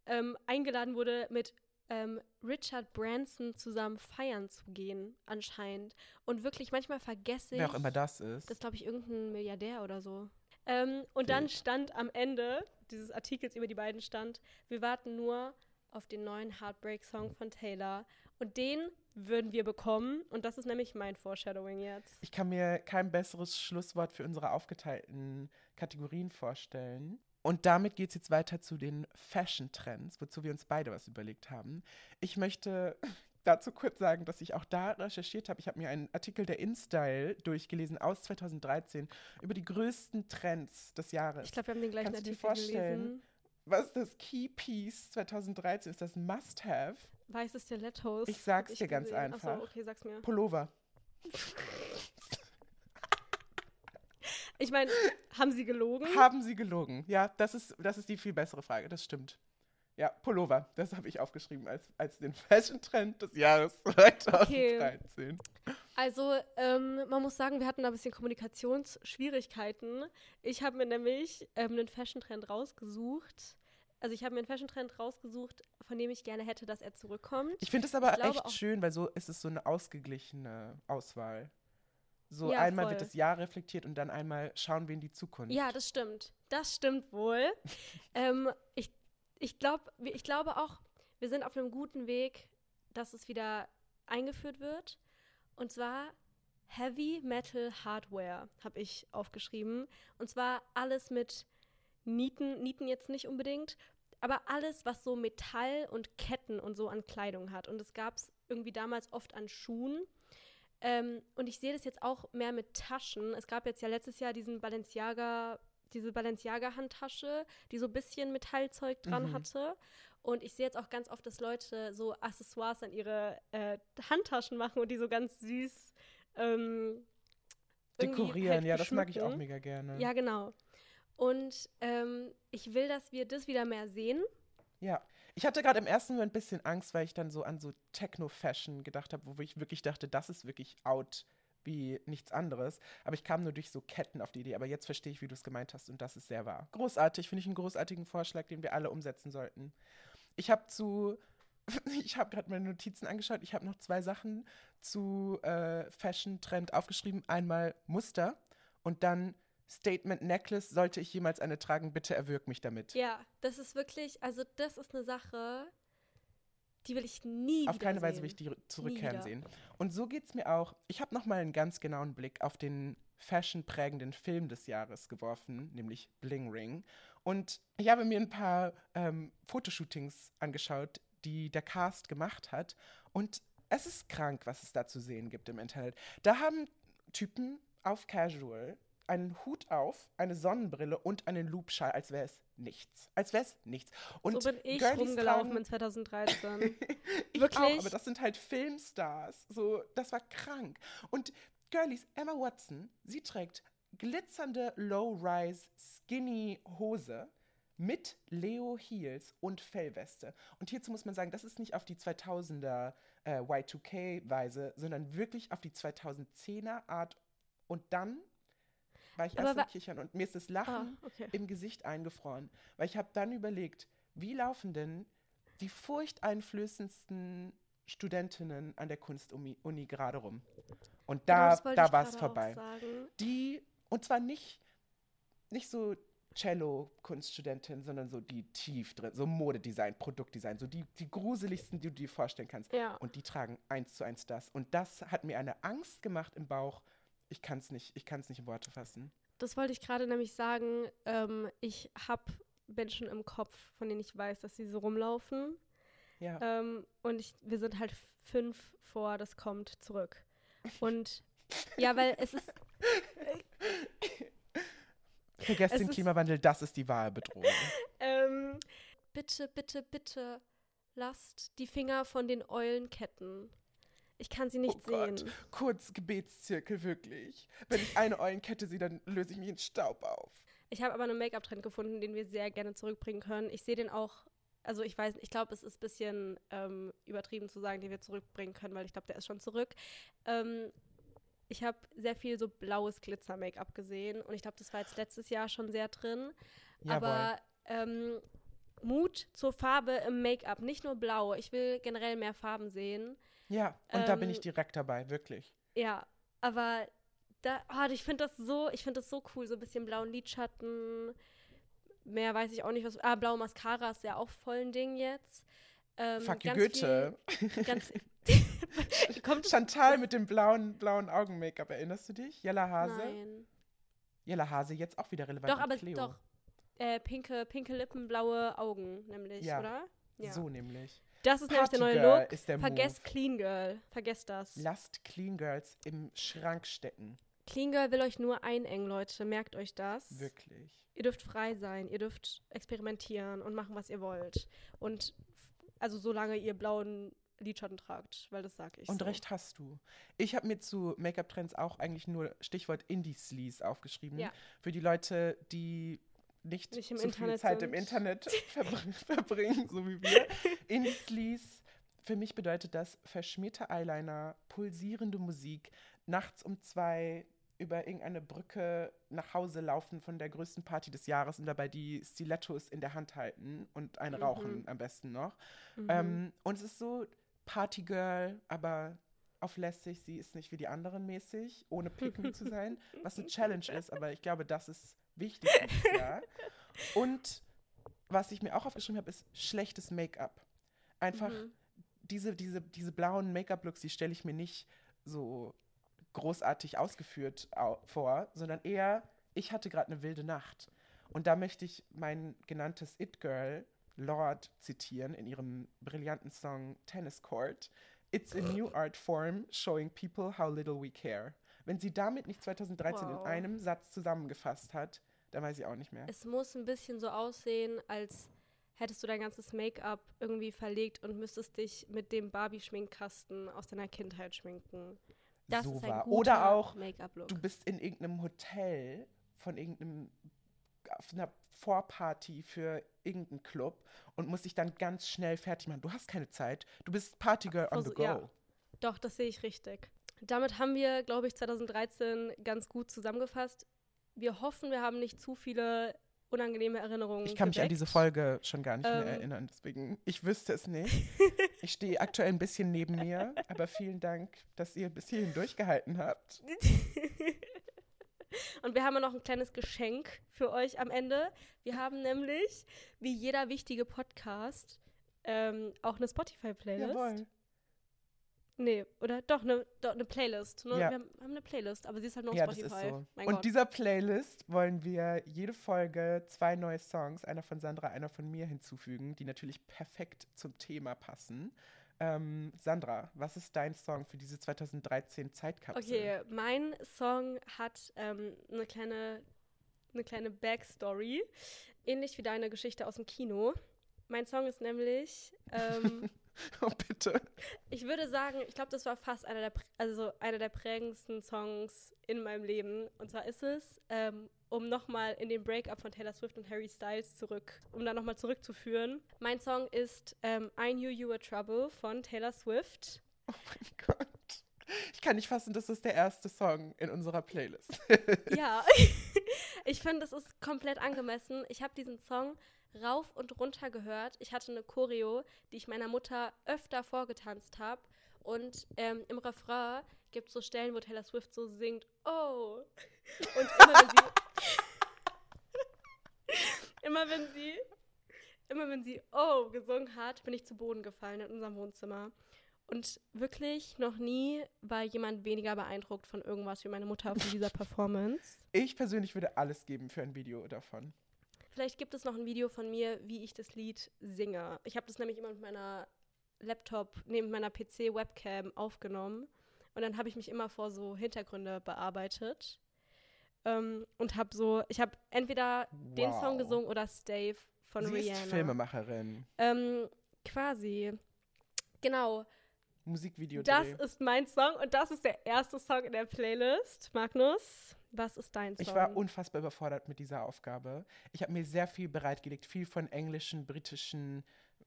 ähm, eingeladen wurde, mit ähm, Richard Branson zusammen feiern zu gehen, anscheinend. Und wirklich, manchmal vergesse ich. Wer auch immer das ist. Das ist, glaube ich, irgendein Milliardär oder so. Ähm, und Wild. dann stand am Ende dieses Artikels über die beiden stand, wir warten nur auf den neuen Heartbreak-Song von Taylor. Und den würden wir bekommen. Und das ist nämlich mein Foreshadowing jetzt. Ich kann mir kein besseres Schlusswort für unsere aufgeteilten Kategorien vorstellen. Und damit geht es jetzt weiter zu den Fashion-Trends, wozu wir uns beide was überlegt haben. Ich möchte dazu kurz sagen, dass ich auch da recherchiert habe. Ich habe mir einen Artikel der InStyle durchgelesen aus 2013 über die größten Trends des Jahres. Ich glaube, wir haben den gleichen Kannst Artikel du dir vorstellen, gelesen. Was das Key Piece 2013? Ist das Must-Have? Weiße Stilettos. Ich sag's dir ganz gesehen. einfach. Achso, okay, sag's mir. Pullover. Ich meine, haben sie gelogen? Haben sie gelogen? Ja, das ist, das ist die viel bessere Frage, das stimmt. Ja, Pullover, das habe ich aufgeschrieben als, als den Fashion-Trend des Jahres 2013. Okay. Also, ähm, man muss sagen, wir hatten da ein bisschen Kommunikationsschwierigkeiten. Ich habe mir nämlich ähm, einen Fashion-Trend rausgesucht. Also, ich habe mir einen Fashion-Trend rausgesucht, von dem ich gerne hätte, dass er zurückkommt. Ich finde es aber echt schön, weil so ist es so eine ausgeglichene Auswahl. So ja, einmal voll. wird das Jahr reflektiert und dann einmal schauen wir in die Zukunft. Ja, das stimmt. Das stimmt wohl. ähm, ich, ich, glaub, ich glaube auch, wir sind auf einem guten Weg, dass es wieder eingeführt wird. Und zwar Heavy Metal Hardware habe ich aufgeschrieben. Und zwar alles mit Nieten, Nieten jetzt nicht unbedingt, aber alles, was so Metall und Ketten und so an Kleidung hat. Und das gab es irgendwie damals oft an Schuhen. Ähm, und ich sehe das jetzt auch mehr mit Taschen. Es gab jetzt ja letztes Jahr diesen Balenciaga, diese Balenciaga-Handtasche, die so ein bisschen Metallzeug dran mhm. hatte. Und ich sehe jetzt auch ganz oft, dass Leute so Accessoires an ihre äh, Handtaschen machen und die so ganz süß ähm, dekorieren. Halt ja, das mag ich auch mega gerne. Ja, genau. Und ähm, ich will, dass wir das wieder mehr sehen. Ja. Ich hatte gerade im ersten Moment ein bisschen Angst, weil ich dann so an so Techno-Fashion gedacht habe, wo ich wirklich dachte, das ist wirklich out wie nichts anderes. Aber ich kam nur durch so Ketten auf die Idee. Aber jetzt verstehe ich, wie du es gemeint hast und das ist sehr wahr. Großartig, finde ich einen großartigen Vorschlag, den wir alle umsetzen sollten. Ich habe zu, ich habe gerade meine Notizen angeschaut. Ich habe noch zwei Sachen zu äh, Fashion-Trend aufgeschrieben. Einmal Muster und dann Statement Necklace, sollte ich jemals eine tragen, bitte erwürg mich damit. Ja, das ist wirklich, also das ist eine Sache, die will ich nie Auf keine sehen. Weise will ich die zurückkehren sehen. Und so geht es mir auch. Ich habe noch mal einen ganz genauen Blick auf den fashionprägenden Film des Jahres geworfen, nämlich Bling Ring. Und ich habe mir ein paar ähm, Fotoshootings angeschaut, die der Cast gemacht hat. Und es ist krank, was es da zu sehen gibt im Internet. Da haben Typen auf Casual einen Hut auf, eine Sonnenbrille und einen Loopschal, als wäre es nichts. Als wäre es nichts. Und so bin ich Girlies rumgelaufen tragen, in 2013. ich Wirklich? auch, aber das sind halt Filmstars. So, das war krank. Und Girlies, Emma Watson, sie trägt glitzernde Low-Rise Skinny Hose mit Leo Heels und Fellweste. Und hierzu muss man sagen, das ist nicht auf die 2000er äh, Y2K-Weise, sondern wirklich auf die 2010er Art. Und dann war ich erst am Kichern und mir ist das Lachen oh, okay. im Gesicht eingefroren. Weil ich habe dann überlegt, wie laufen denn die furchteinflößendsten Studentinnen an der Kunstuni gerade rum? Und da, genau, da war es vorbei. Die, und zwar nicht, nicht so Cello-Kunststudentin, sondern so die tief drin, so Modedesign, Produktdesign, so die, die gruseligsten, die du dir vorstellen kannst. Ja. Und die tragen eins zu eins das. Und das hat mir eine Angst gemacht im Bauch, ich kann es nicht, ich kann es nicht in Worte fassen. Das wollte ich gerade nämlich sagen. Ähm, ich habe Menschen im Kopf, von denen ich weiß, dass sie so rumlaufen. Ja. Ähm, und ich, wir sind halt fünf vor, das kommt zurück. Und ja, weil es ist. Vergesst es den ist- Klimawandel, das ist die wahre Bedrohung. Ähm, bitte, bitte, bitte lasst die Finger von den Eulenketten. Ich kann sie nicht oh Gott, sehen. kurz Gebetszirkel, wirklich. Wenn ich eine Eulenkette sehe, dann löse ich mich in Staub auf. Ich habe aber einen Make-up-Trend gefunden, den wir sehr gerne zurückbringen können. Ich sehe den auch, also ich weiß, ich glaube, es ist ein bisschen ähm, übertrieben zu sagen, den wir zurückbringen können, weil ich glaube, der ist schon zurück. Ähm, ich habe sehr viel so blaues Glitzer-Make-up gesehen und ich glaube, das war jetzt letztes Jahr schon sehr drin. Jawohl. Aber ähm, Mut zur Farbe im Make-up, nicht nur blau. Ich will generell mehr Farben sehen. Ja, und da bin ähm, ich direkt dabei, wirklich. Ja, aber da, oh, ich finde das so, ich finde das so cool, so ein bisschen blauen Lidschatten. Mehr weiß ich auch nicht, was. Ah, blaue Mascara ist ja auch voll ein Ding jetzt. Ähm, Fuck ganz Goethe. Viel, ganz, kommt Chantal mit dem blauen, blauen Augen-Make-up, erinnerst du dich? Jella Hase? Nein. Jella Hase jetzt auch wieder relevant Doch, aber Cleo. doch. Äh, pinke, pinke Lippen, blaue Augen, nämlich, Ja. oder? So nämlich. Das ist nämlich der neue Look. ist der Vergesst Move. Clean Girl. Vergesst das. Lasst Clean Girls im Schrank stecken. Clean Girl will euch nur einengen, Leute. Merkt euch das. Wirklich. Ihr dürft frei sein, ihr dürft experimentieren und machen, was ihr wollt. Und also solange ihr blauen Lidschatten tragt, weil das sage ich. Und so. recht hast du. Ich habe mir zu Make-up-Trends auch eigentlich nur Stichwort Indie-Sleaze aufgeschrieben. Ja. Für die Leute, die nicht, Nicht so Internet viel Zeit im. Internet verbr verbringen, so wie wir. Indie-Sleaze, für mich bedeutet das verschmierte Eyeliner, pulsierende Musik, nachts um zwei über irgendeine Brücke nach Hause laufen von der größten Party des Jahres und dabei die Stilettos in der Hand halten und ein Mhm. rauchen am besten noch. Mhm. Ähm, und es ist so Partygirl, aber auf lässig. Sie ist nicht wie die anderen mäßig, ohne picken zu sein, was eine Challenge ist, aber ich glaube, das ist wichtig dieses Jahr. Und was ich mir auch aufgeschrieben habe, ist schlechtes Make-up. Einfach Mhm. diese, diese, diese blauen Make-up-Looks, die stelle ich mir nicht so großartig ausgeführt au vor, sondern eher, ich hatte gerade eine wilde Nacht. Und da möchte ich mein genanntes It-Girl, Lord, zitieren in ihrem brillanten Song Tennis Court. It's a new art form showing people how little we care. Wenn sie damit nicht 2013 Wow. in einem Satz zusammengefasst hat, dann weiß ich auch nicht mehr. Es muss ein bisschen so aussehen, als hättest du dein ganzes Make-up irgendwie verlegt und müsstest dich mit dem Barbie-Schminkkasten aus deiner Kindheit schminken. Das so ist ein war. guter Oder auch, du bist in irgendeinem Hotel von irgendeinem auf einer Vorparty für irgendeinen Club und musst dich dann ganz schnell fertig machen. Du hast keine Zeit. Du bist Partygirl on the go. ja. Doch, das sehe ich richtig. Damit haben wir, glaube ich, 2013 ganz gut zusammengefasst. Wir hoffen, wir haben nicht zu viele unangenehme Erinnerungen. Ich kann mich an geweckt. diese Folge schon gar nicht mehr Ähm. erinnern, deswegen, ich wüsste es nicht. Ich stehe aktuell ein bisschen neben mir, aber vielen Dank, dass ihr bis hierhin durchgehalten habt. Und wir haben ja noch ein kleines Geschenk für euch am Ende. Wir haben nämlich, wie jeder wichtige Podcast, ähm, auch eine Spotify-Playlist. Nee, oder? Doch, eine, eine Playlist. Ne? Ja. Wir haben, haben eine Playlist, aber sie ist halt auf Ja, das Spotify. ist so. Mein Und Gott. dieser Playlist wollen wir jede Folge zwei neue Songs, einer von Sandra, einer von mir hinzufügen, die natürlich perfekt zum Thema passen. Ähm, Sandra, was ist dein Song für diese 2013 Zeitkapsel? Okay, mein Song hat ähm, eine kleine, eine kleine Backstory, ähnlich wie deine Geschichte aus dem Kino. Mein Song ist nämlich, ähm, Oh, bitte. ich würde sagen, ich glaube, das war fast einer der, also einer der prägendsten Songs in meinem Leben. Und zwar ist es, ähm, um nochmal in den Breakup von Taylor Swift und Harry Styles zurück, um da nochmal zurückzuführen. Mein Song ist ähm, I Knew You Were Trouble von Taylor Swift. Oh mein Gott. Ich kann nicht fassen, dass das der erste Song in unserer Playlist Ja, ich finde, das ist komplett angemessen. Ich habe diesen Song rauf und runter gehört. Ich hatte eine Choreo, die ich meiner Mutter öfter vorgetanzt habe. Und ähm, im Refrain gibt es so Stellen, wo Taylor Swift so singt, oh. Und immer wenn sie, immer wenn sie, immer wenn sie oh gesungen hat, bin ich zu Boden gefallen in unserem Wohnzimmer. Und wirklich noch nie war jemand weniger beeindruckt von irgendwas wie meine Mutter von dieser Performance. Ich persönlich würde alles geben für ein Video davon. Vielleicht gibt es noch ein Video von mir, wie ich das Lied singe. Ich habe das nämlich immer mit meiner Laptop, neben meiner PC-Webcam aufgenommen. Und dann habe ich mich immer vor so Hintergründe bearbeitet. Ähm, und habe so, ich habe entweder wow. den Song gesungen oder Stave von Sie Rihanna. Ist Filmemacherin. Ähm, quasi. Genau. Musikvideo. Das ist mein Song und das ist der erste Song in der Playlist. Magnus, was ist dein Song? Ich war unfassbar überfordert mit dieser Aufgabe. Ich habe mir sehr viel bereitgelegt, viel von englischen, britischen,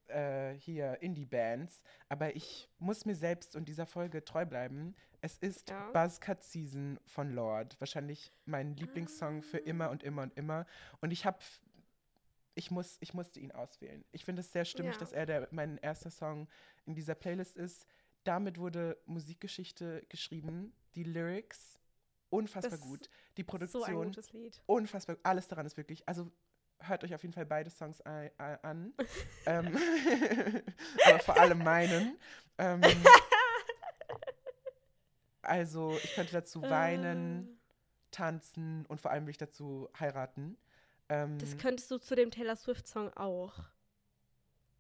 äh, hier Indie-Bands. Aber ich muss mir selbst und dieser Folge treu bleiben. Es ist ja. Buzzcut Season von Lord. Wahrscheinlich mein Lieblingssong ah. für immer und immer und immer. Und ich habe ich, muss, ich musste ihn auswählen. Ich finde es sehr stimmig, ja. dass er der, mein erster Song in dieser Playlist ist damit wurde Musikgeschichte geschrieben. Die Lyrics unfassbar das gut. Die Produktion so unfassbar. Alles daran ist wirklich. Also hört euch auf jeden Fall beide Songs an. ähm, aber vor allem meinen. Ähm, also ich könnte dazu weinen, uh. tanzen und vor allem will ich dazu heiraten. Ähm, das könntest du zu dem Taylor Swift-Song auch.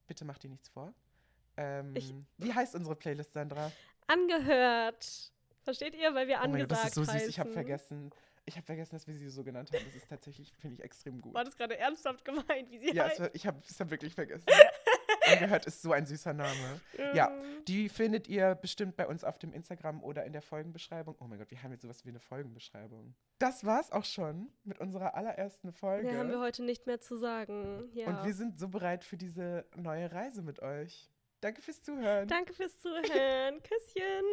Bitte mach dir nichts vor. Ähm, ich, wie heißt unsere Playlist, Sandra? Angehört. Versteht ihr? Weil wir angesagt oh Gott, das ist so heißen. süß. Ich habe vergessen. Ich habe vergessen, dass wir sie so genannt haben. Das ist tatsächlich, finde ich, extrem gut. War das gerade ernsthaft gemeint, wie sie ja, heißt? Ja, ich habe es hab wirklich vergessen. Angehört ist so ein süßer Name. Ja, die findet ihr bestimmt bei uns auf dem Instagram oder in der Folgenbeschreibung. Oh mein Gott, wir haben jetzt sowas wie eine Folgenbeschreibung. Das war's auch schon mit unserer allerersten Folge. Ja, haben wir heute nicht mehr zu sagen. Ja. Und wir sind so bereit für diese neue Reise mit euch. Danke fürs Zuhören. Danke fürs Zuhören. Küsschen.